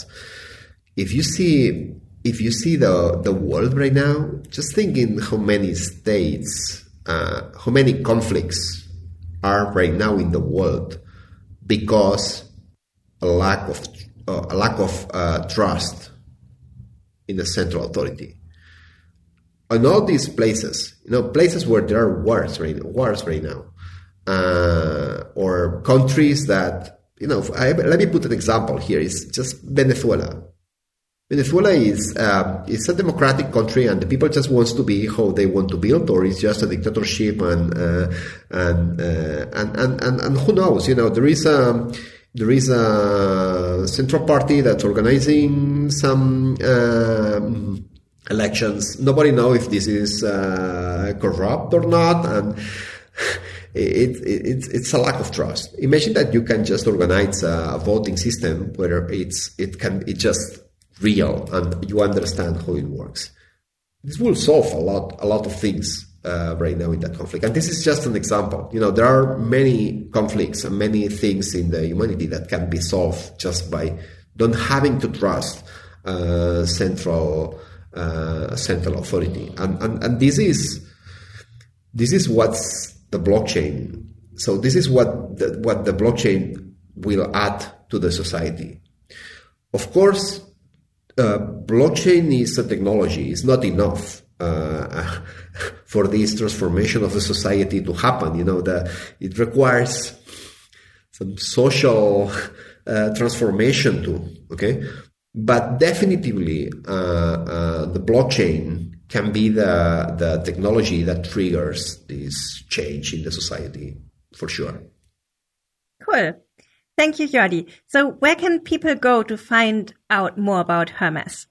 if you see if you see the the world right now, just think in how many states, uh, how many conflicts are right now in the world because a lack of uh, a lack of uh, trust in the central authority. In all these places, you know, places where there are wars right wars right now, uh, or countries that you know. I, let me put an example here. It's just Venezuela Venezuela is uh, it's a democratic country, and the people just wants to be how they want to build, or it's just a dictatorship, and uh, and, uh, and, and and and who knows? You know, there is a there is a central party that's organizing some um, elections. Nobody knows if this is uh, corrupt or not, and. It, it, it's a lack of trust. Imagine that you can just organize a voting system where it's it can it just real and you understand how it works. This will solve a lot, a lot of things uh, right now in that conflict. And this is just an example. You know, there are many conflicts and many things in the humanity that can be solved just by don't having to trust uh, central uh, central authority. And, and and this is this is what's the blockchain. So this is what the, what the blockchain will add to the society. Of course, uh, blockchain is a technology. It's not enough uh, for this transformation of the society to happen. You know, that it requires some social uh, transformation too. Okay, but definitely uh, uh, the blockchain can be the the technology that triggers this change in the society for sure. Cool. Thank you, Jordi. So where can people go to find out more about Hermez?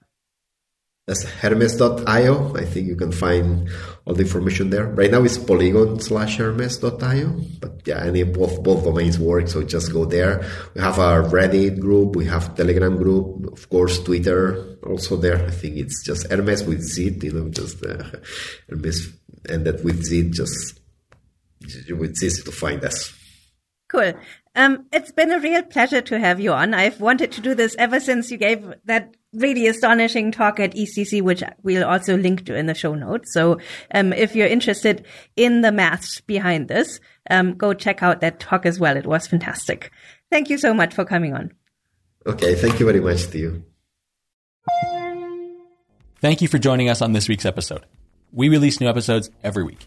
That's hermez.io. I think you can find all the information there. Right now it's polygon slash hermez.io. But yeah, any both both domains work, so just go there. We have our Reddit group, we have Telegram group, of course Twitter also there. I think it's just Hermez with Z, you know, just uh, Hermez ended with Z, just it's easy to find us. Cool. Um, it's been a real pleasure to have you on. I've wanted to do this ever since you gave that really astonishing talk at ECC, which we'll also link to in the show notes. So, um, if you're interested in the maths behind this, um, go check out that talk as well. It was fantastic. Thank you so much for coming on. Okay. Thank you very much to you. Thank you for joining us on this week's episode. We release new episodes every week.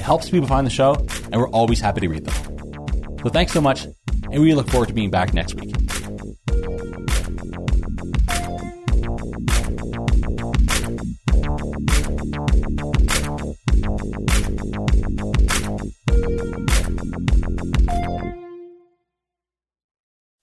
It helps people find the show, and we're always happy to read them. So thanks so much, and we look forward to being back next week.